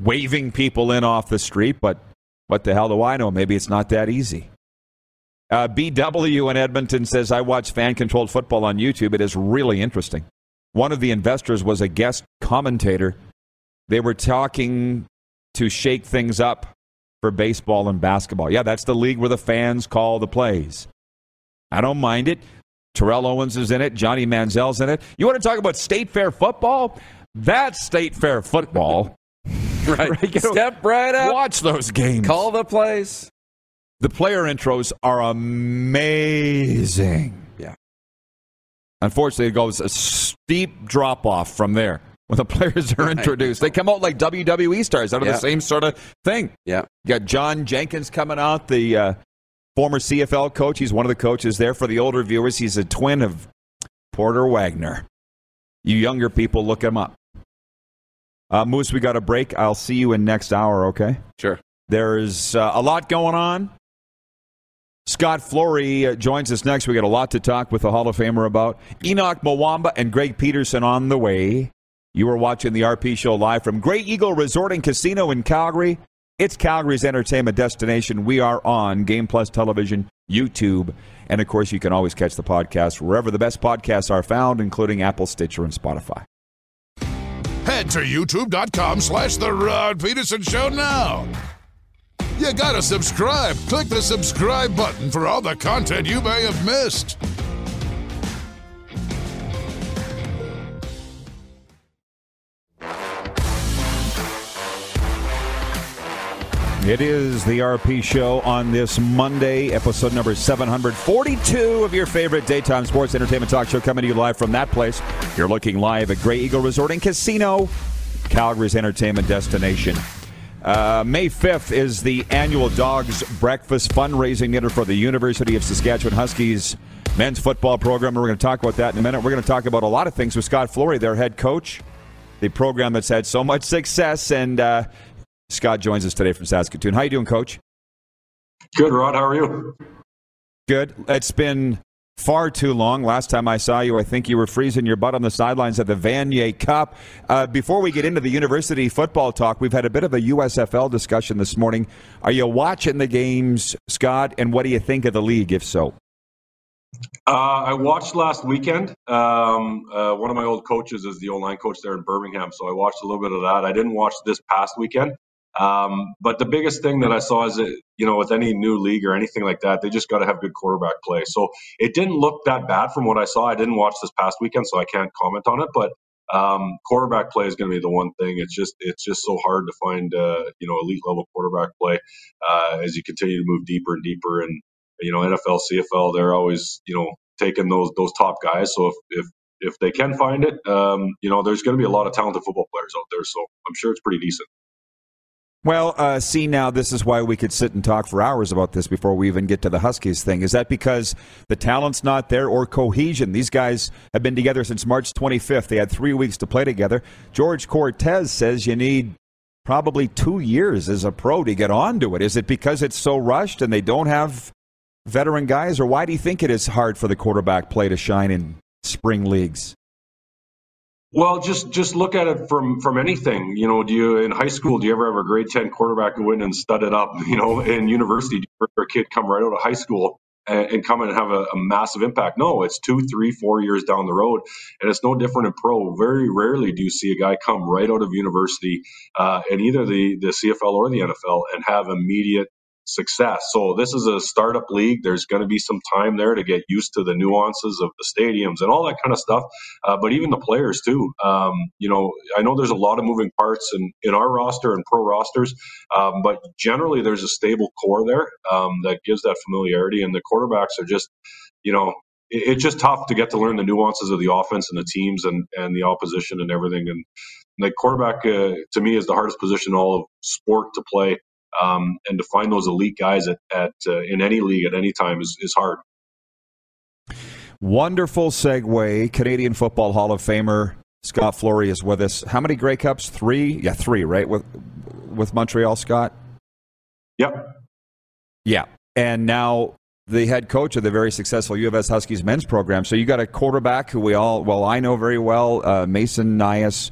[SPEAKER 2] waving people in off the street, but what the hell do I know? Maybe it's not that easy. Uh, BW in Edmonton says, I watch fan controlled football on YouTube. It is really interesting. One of the investors was a guest commentator. They were talking to shake things up for baseball and basketball. Yeah, that's the league where the fans call the plays. I don't mind it. Terrell Owens is in it. Johnny Manziel's in it. You want to talk about state fair football? That's state fair football.
[SPEAKER 3] right. right. Step right up.
[SPEAKER 2] Watch those games.
[SPEAKER 3] Call the plays.
[SPEAKER 2] The player intros are amazing.
[SPEAKER 3] Yeah.
[SPEAKER 2] Unfortunately, it goes a steep drop off from there when the players are introduced. They come out like WWE stars out of yeah. the same sort of thing.
[SPEAKER 3] Yeah.
[SPEAKER 2] You got John Jenkins coming out, the uh, former CFL coach. He's one of the coaches there. For the older viewers, he's a twin of Porter Wagoner. You younger people, look him up. Uh, Moose, we got a break. I'll see you in next hour, okay?
[SPEAKER 3] Sure.
[SPEAKER 2] There's uh, a lot going on. Scott Flory uh, joins us next. We got a lot to talk with the Hall of Famer about. Henoc Muamba and Greg Peterson on the way. You are watching the RP Show live from Grey Eagle Resort and Casino in Calgary. It's Calgary's entertainment destination. We are on Game Plus Television, YouTube, and of course, you can always catch the podcast wherever the best podcasts are found, including Apple, Stitcher, and Spotify.
[SPEAKER 1] Head to youtube.com slash The Rod Pedersen Show now. You gotta subscribe. Click the subscribe button for all the content you may have missed.
[SPEAKER 2] It is the RP Show on this Monday, episode number 742 of your favorite daytime sports entertainment talk show, coming to you live from that place. You're looking live at Grey Eagle Resort and Casino, Calgary's entertainment destination. Uh, May 5th is the annual Dogs Breakfast fundraising dinner for the University of Saskatchewan Huskies men's football program. We're going to talk about that in a minute. We're going to talk about a lot of things with Scott Flory, their head coach, the program that's had so much success. And uh, Scott joins us today from Saskatoon. How you doing, Coach?
[SPEAKER 4] Good, Rod. How are you?
[SPEAKER 2] Good. It's been far too long. Last time I saw you, I think you were freezing your butt on the sidelines of the Vanier Cup. Uh, before we get into the university football talk, we've had a bit of a USFL discussion this morning. Are you watching the games, Scott? And what do you think of the league, if so?
[SPEAKER 4] Uh, I watched last weekend. Um, uh, one of my old coaches is the old line coach there in Birmingham, so I watched a little bit of that. I didn't watch this past weekend. Um, but the biggest thing that I saw is that, you know, with any new league or anything like that, they just got to have good quarterback play. So it didn't look that bad from what I saw. I didn't watch this past weekend, so I can't comment on it. But um, quarterback play is going to be the one thing. It's just it's just so hard to find uh, you know elite level quarterback play uh, as you continue to move deeper and deeper. And you know NFL, CFL, they're always you know taking those those top guys. So if if if they can find it, um, you know, there's going to be a lot of talented football players out there. So I'm sure it's pretty decent.
[SPEAKER 2] Well, uh, see, now this is why we could sit and talk for hours about this before we even get to the Huskies thing. Is that because the talent's not there or cohesion? These guys have been together since March 25th. They had three weeks to play together. George Cortez says you need probably two years as a pro to get onto it. Is it because it's so rushed and they don't have veteran guys, or why do you think it is hard for the quarterback play to shine in spring leagues?
[SPEAKER 4] Well, just just look at it from from anything. You know, do you in high school do you ever have a grade ten quarterback go in and stud it up? You know, in university, do you ever a kid come right out of high school and, and come and have a, a, massive impact? No, it's two, three, four years down the road, and it's no different in pro. Very rarely do you see a guy come right out of university uh, in either the the CFL or the NFL and have immediate success. So this is a startup league. There's going to be some time there to get used to the nuances of the stadiums and all that kind of stuff. Uh, but even the players too. Um, you know, I know there's a lot of moving parts in, in our roster and pro rosters, um, but generally there's a stable core there um, that gives that familiarity. And the quarterbacks are just, you know, it's just tough to get to learn the nuances of the offense and the teams and, and the opposition and everything. And the quarterback, uh, to me, is the hardest position in all of sport to play um, and to find those elite guys at, at uh, in any league at any time is, is hard.
[SPEAKER 2] Wonderful segue. Canadian Football Hall of Famer Scott Flory is with us. How many Grey Cups? Three? Yeah, three, right? With with Montreal, Scott.
[SPEAKER 4] Yep.
[SPEAKER 2] Yeah, and now the head coach of the very successful U of S Huskies men's program. So you got a quarterback who we all well I know very well, uh, Mason Nyhus.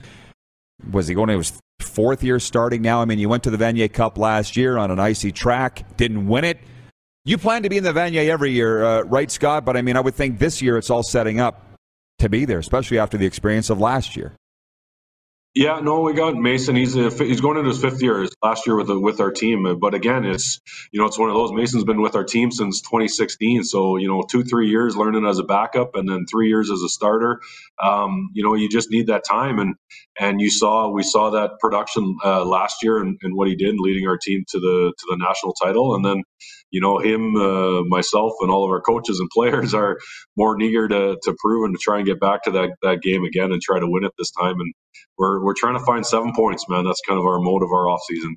[SPEAKER 2] Was he going to his fourth year starting now. I mean, you went to the Vanier Cup last year on an icy track, didn't win it. You plan to be in the Vanier every year, uh, right, Scott? But I mean, I would think this year it's all setting up to be there, especially after the experience of last year.
[SPEAKER 4] Yeah, no, we got Mason. He's a, he's going into his fifth year. last year with the, with our team, but again, it's you know it's one of those. Mason's been with our team since 2016, so you know two three years learning as a backup, and then three years as a starter. Um, you know, you just need that time, and and you saw we saw that production uh, last year and, and what he did leading our team to the to the national title, and then you know him, uh, myself, and all of our coaches and players are more eager to to prove and to try and get back to that that game again and try to win it this time and we're we're trying to find seven points, man. That's kind of our mode of our off season.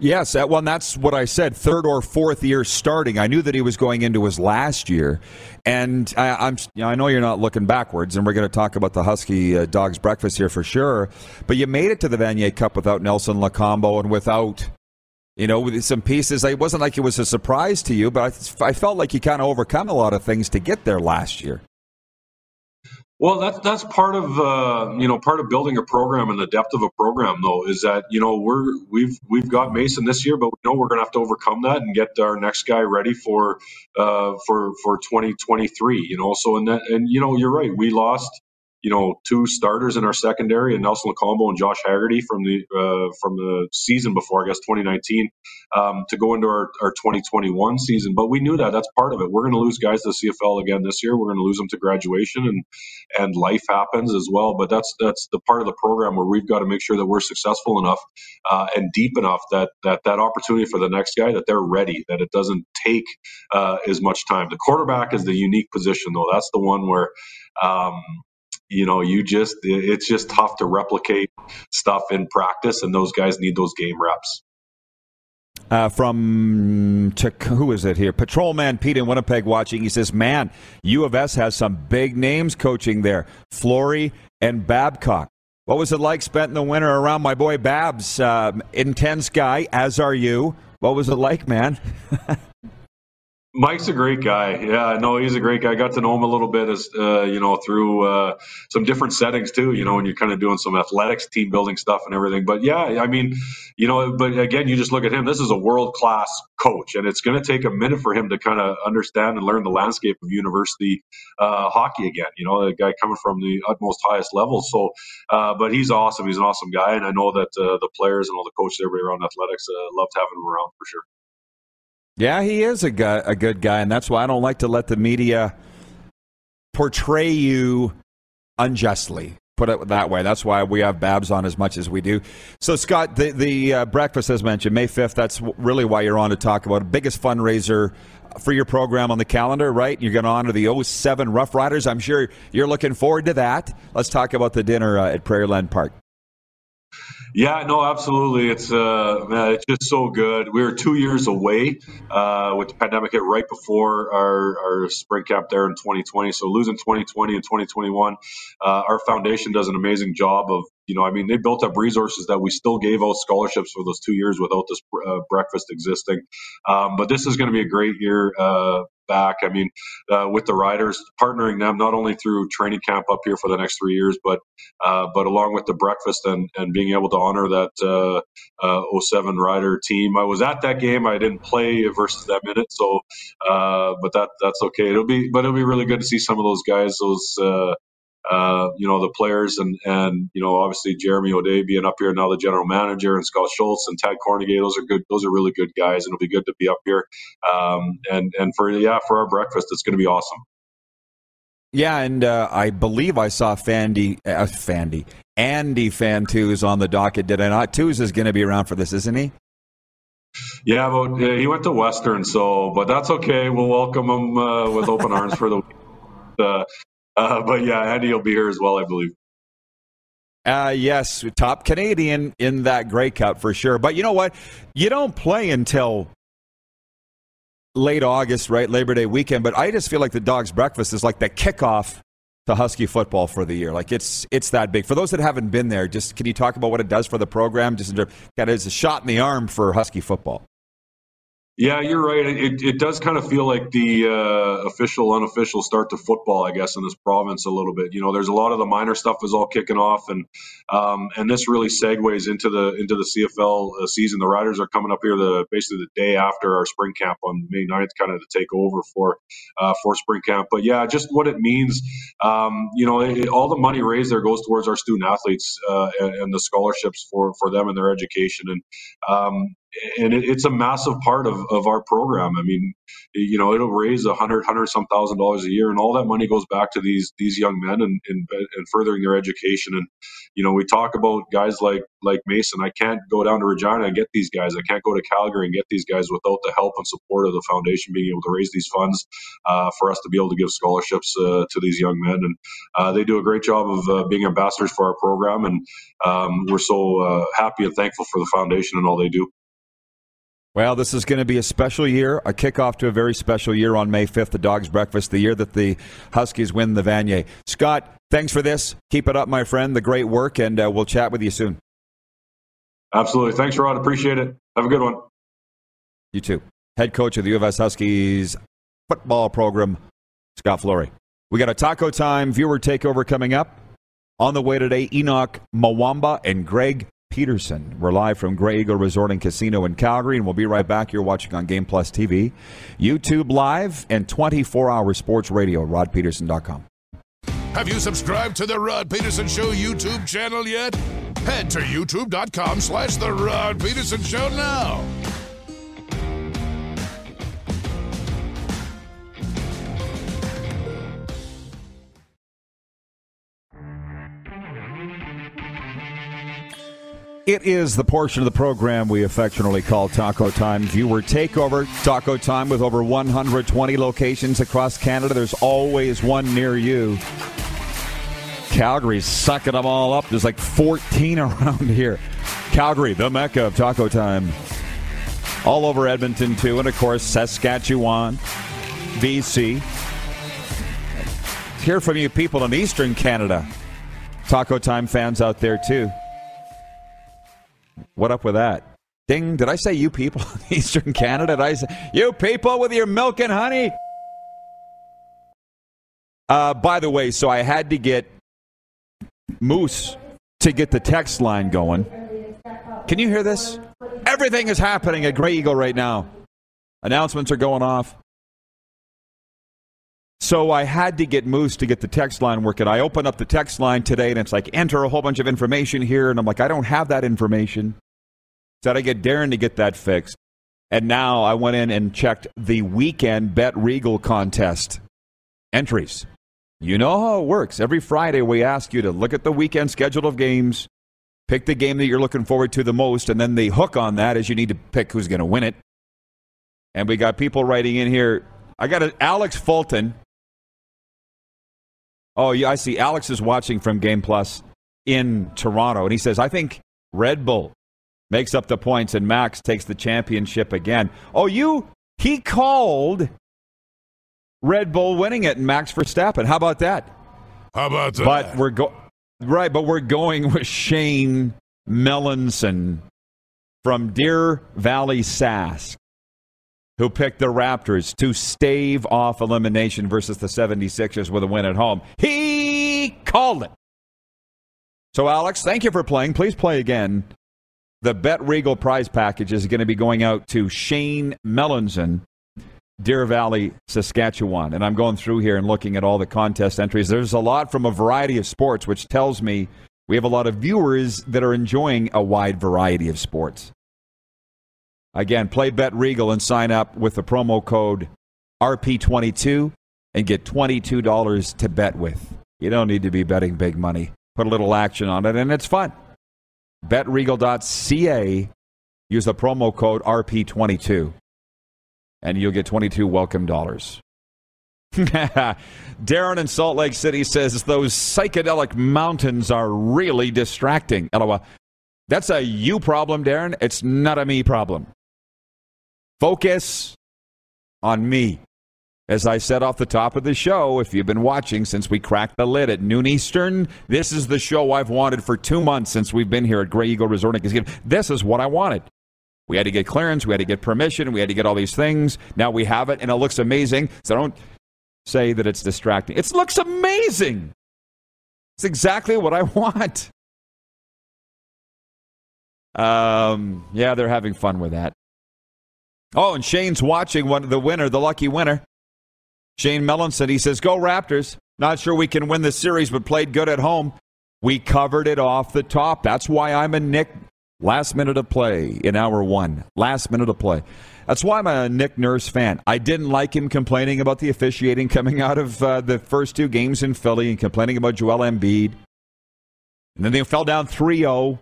[SPEAKER 2] Yes, well, and that's what I said. Third or fourth year starting. I knew that he was going into his last year, and I, am you know, I know you're not looking backwards, and we're going to talk about the Husky uh, Dogs breakfast here for sure. But you made it to the Vanier Cup without Nelson Lokombo and without, you know, with some pieces. It wasn't like it was a surprise to you, but I, I felt like you kind of overcome a lot of things to get there last year.
[SPEAKER 4] Well, that's that's part of uh, you know part of building a program and the depth of a program though is that you know we're we've we've got Mason this year, but we know we're going to have to overcome that and get our next guy ready for uh, for for 2023. You know, so and that and you know you're right. We lost you know, two starters in our secondary, and Nelson Lokombo and Josh Haggerty from the uh, from the season before, I guess 2019, um, to go into our, our 2021 season. But we knew that that's part of it. We're going to lose guys to the CFL again this year. We're going to lose them to graduation, and and life happens as well. But that's that's the part of the program where we've got to make sure that we're successful enough uh, and deep enough that that that opportunity for the next guy that they're ready, that it doesn't take uh, as much time. The quarterback is the unique position, though. That's the one where. Um, you know, you just it's just tough to replicate stuff in practice, and those guys need those game reps.
[SPEAKER 2] Uh, from who is it here? Patrolman Pete in Winnipeg watching. He says, "Man, U of S has some big names coaching there. Flory and Babcock. What was it like spending the winter around my boy Babs? Uh, intense guy, as are you. What was it like, man?"
[SPEAKER 4] Mike's a great guy. Yeah, no, he's a great guy. I got to know him a little bit as uh, you know through uh, some different settings too. You know, when you're kind of doing some athletics, team building stuff, and everything. But yeah, I mean, you know, but again, you just look at him. This is a world class coach, and it's going to take a minute for him to kind of understand and learn the landscape of university uh, hockey again. You know, a guy coming from the utmost highest level. So, uh, but he's awesome. He's an awesome guy, and I know that uh, the players and all the coaches, everybody around athletics, uh, loved having him around for sure.
[SPEAKER 2] Yeah, he is a a good guy, and that's why I don't like to let the media portray you unjustly. Put it that way. That's why we have Babs on as much as we do. So, Scott, the the uh, breakfast, as mentioned, May fifth. That's really why you're on to talk about biggest fundraiser for your program on the calendar, right? You're going to honor the 07 Rough Riders. I'm sure you're looking forward to that. Let's talk about the dinner uh, at Prairieland Park.
[SPEAKER 4] Yeah, no, absolutely. It's uh, man, it's just so good. We were two years away uh, with the pandemic hit right before our, our spring camp there in 2020. So losing 2020 and 2021, uh, our foundation does an amazing job of you know, I mean, they built up resources that we still gave out scholarships for those two years without this uh, breakfast existing. Um, but this is going to be a great year uh, back. I mean, uh, with the riders, partnering them not only through training camp up here for the next three years, but uh, but along with the breakfast and, and being able to honor that uh, uh 07 rider team. I was at that game. I didn't play versus them in it, so uh, but that that's okay. It'll be but it'll be really good to see some of those guys, those uh, you know the players and and you know obviously Jeremy O'Day being up here now the general manager and Scott Schultz and Tad Kornegay those are good those are really good guys and it'll be good to be up here um, and and for yeah for our breakfast it's going to be awesome.
[SPEAKER 2] Yeah, and uh, I believe I saw Fandy, uh, Fandy, Andy Fantuz on the docket. Did I not? Tooze is going to be around for this, isn't he?
[SPEAKER 4] Yeah, but uh, he went to Western, so but that's okay. We'll welcome him uh, with open arms for the. Uh, uh, but yeah, Andy will be here as well, I believe.
[SPEAKER 2] Uh, yes, top Canadian in that Grey Cup for sure. But you know what? You don't play until late August, right? Labor Day weekend. But I just feel like the Dog's Breakfast is like the kickoff to Husky football for the year. Like it's it's that big. For those that haven't been there, just can you talk about what it does for the program? Just kind of as a shot in the arm for Husky football.
[SPEAKER 4] Yeah, you're right. It, it does kind of feel like the uh, official, unofficial start to football, I guess, in this province a little bit. You know, there's a lot of the minor stuff is all kicking off, and um, and this really segues into the into the CFL uh, season. The Riders are coming up here the basically the day after our spring camp on May 9th, kind of to take over for uh, for spring camp. But yeah, just what it means. Um, you know, it, all the money raised there goes towards our student athletes uh, and, and, the scholarships for for them and their education. And um, and it, it's a massive part of, of our program. I mean, you know, it'll raise a hundred, hundred some thousand dollars a year, and all that money goes back to these these young men and, and and furthering their education. And you know, we talk about guys like like Mason. I can't go down to Regina and get these guys. I can't go to Calgary and get these guys without the help and support of the foundation being able to raise these funds uh, for us to be able to give scholarships uh, to these young men. And uh, they do a great job of uh, being ambassadors for our program, and um, we're so uh, happy and thankful for the foundation and all they do.
[SPEAKER 2] Well, this is going to be a special year, a kickoff to a very special year on May 5th, the Dog's Breakfast, the year that the Huskies win the Vanier. Scott, thanks for this. Keep it up, my friend. The great work, and uh, we'll chat with you soon.
[SPEAKER 4] Absolutely. Thanks, Rod. Appreciate it. Have a good one.
[SPEAKER 2] You too. Head coach of the U of S Huskies football program, Scott Flory. We got a taco time viewer takeover coming up. On the way today, Henoc Muamba and Greg Peterson. We're live from Grey Eagle Resort and Casino in Calgary, and we'll be right back. You're watching on Game Plus TV, YouTube Live, and 24 hour sports radio, rodpedersen.com.
[SPEAKER 1] Have you subscribed to the Rod Pedersen Show YouTube channel yet? Head to youtube.com slash The Rod Pedersen Show now.
[SPEAKER 2] It is the portion of the program we affectionately call Taco Time Viewer Takeover. Taco Time with over 120 locations across Canada. There's always one near you. Calgary's sucking them all up. There's like 14 around here. Calgary, the mecca of Taco Time. All over Edmonton, too. And of course, Saskatchewan, BC. Hear from you people in Eastern Canada. Taco Time fans out there, too. What up with that? Ding, did I say you people in Eastern Canada? Did I say you people with your milk and honey? Uh, by the way, so I had to get Moose to get the text line going. Can you hear this? Everything is happening at Grey Eagle right now. Announcements are going off. So I had to get Moose to get the text line working. I open up the text line today and it's like enter a whole bunch of information here. And I'm like, I don't have that information. So I get Darren to get that fixed. And now I went in and checked the weekend Bet Regal contest entries. You know how it works. Every Friday, we ask you to look at the weekend schedule of games, pick the game that you're looking forward to the most, and then the hook on that is you need to pick who's going to win it. And we got people writing in here. I got a, Alex Fulton Oh, yeah, I see. Alex is watching from Game Plus in Toronto, and he says, I think Red Bull makes up the points and Max takes the championship again. Oh, you, he called Red Bull winning it and Max Verstappen. How about that?
[SPEAKER 1] How about that?
[SPEAKER 2] But we're go right, but we're going with Shane Melanson from Deer Valley Sask who picked the Raptors to stave off elimination versus the 76ers with a win at home. He called it. So, Alex, thank you for playing. Please play again. The Bet Regal prize package is going to be going out to Shane Melanson. Deer Valley, Saskatchewan. And I'm going through here and looking at all the contest entries. There's a lot from a variety of sports, which tells me we have a lot of viewers that are enjoying a wide variety of sports. Again, play Bet Regal and sign up with the promo code RP22 and get $22 to bet with. You don't need to be betting big money. Put a little action on it, and it's fun. BetRegal.ca. Use the promo code RP22, and you'll get 22 welcome dollars. Darren in Salt Lake City says those psychedelic mountains are really distracting. LOL. That's a you problem, Darren. It's not a me problem. Focus on me. As I said off the top of the show, if you've been watching since we cracked the lid at noon Eastern, this is the show I've wanted for two months since we've been here at Grey Eagle Resort and Casino. This is what I wanted. We had to get clearance, we had to get permission, we had to get all these things. Now we have it, and it looks amazing. So don't say that it's distracting. It looks amazing. It's exactly what I want. Um, yeah, they're having fun with that. Oh, and Shane's watching one the winner, the lucky winner. Shane Melanson, he says, Go Raptors. Not sure we can win the series, but played good at home. We covered it off the top. That's why I'm a Nick. Last minute of play in hour one. Last minute of play. That's why I'm a Nick Nurse fan. I didn't like him complaining about the officiating coming out of uh, the first two games in Philly and complaining about Joel Embiid. And then they fell down 3 0.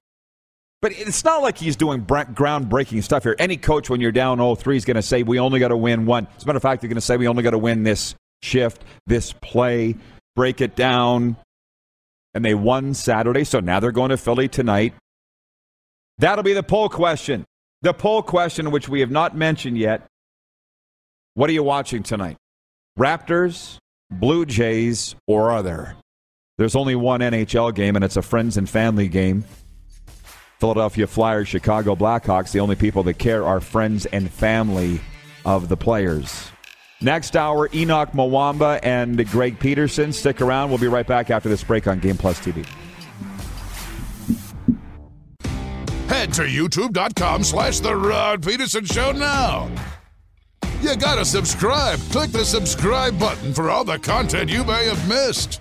[SPEAKER 2] But it's not like he's doing groundbreaking stuff here. Any coach, when you're down 0 3, is going to say, We only got to win one. As a matter of fact, they're going to say, We only got to win this shift, this play, break it down. And they won Saturday, so now they're going to Philly tonight. That'll be the poll question. The poll question, which we have not mentioned yet. What are you watching tonight? Raptors, Blue Jays, or other? There's only one NHL game, and it's a friends and family game. Philadelphia Flyers, Chicago Blackhawks, the only people that care are friends and family of the players. Next hour, Henoc Muamba and Greg Peterson. Stick around. We'll be right back after this break on Game Plus TV.
[SPEAKER 1] Head to youtube.com slash The Rod Pedersen Show now. You gotta subscribe. Click the subscribe button for all the content you may have missed.